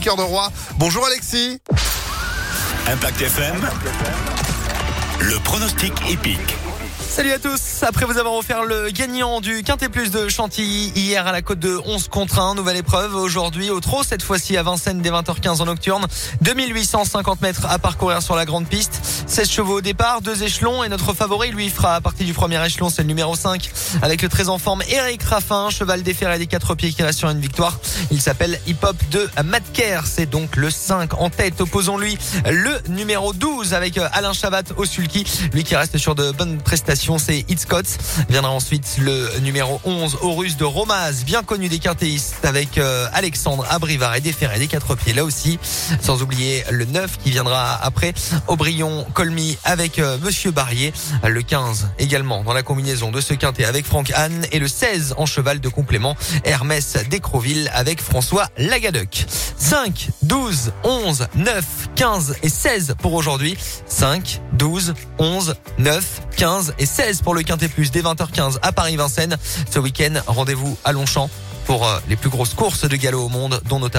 Alexis Cœur de Roi. Bonjour Alexis. Impact FM. Le pronostic épique. Salut à tous. Après vous avoir offert le gagnant du Quintet Plus de Chantilly hier à la côte de 11 contre 1, nouvelle épreuve aujourd'hui au trot, cette fois-ci à Vincennes dès 20h15 en nocturne. 2850 mètres à parcourir sur la grande piste. 16 chevaux au départ, deux échelons et notre favori lui fera à partir du premier échelon, c'est le numéro 5 avec le très en forme Eric Raffin, cheval déféré des quatre pieds qui sur une victoire. Il s'appelle Hip Hop de Madker, c'est donc le 5 en tête. Opposons-lui le numéro 12 avec Alain Chabat au sulky, lui qui reste sur de bonnes prestations c'est Hit Scott. Viendra ensuite le numéro 11, Horus de Romaz, bien connu des quintéistes, avec euh, Alexandre Abrivard et Déferré des quatre pieds là aussi. Sans oublier le 9 qui viendra après, Aubryon Colmy avec euh, Monsieur Barrier. Le 15 également dans la combinaison de ce quintet avec Franck Anne et le 16 en cheval de complément, Hermès d'Ecroville avec François Lagadec. 5, 12, 11, 9, 15 et 16 pour aujourd'hui. 5, 12, 11, 9, 15 et 16 pour le Quintet Plus dès 20h15 à Paris-Vincennes. Ce week-end, rendez-vous à Longchamp pour euh, les plus grosses courses de galop au monde, dont notamment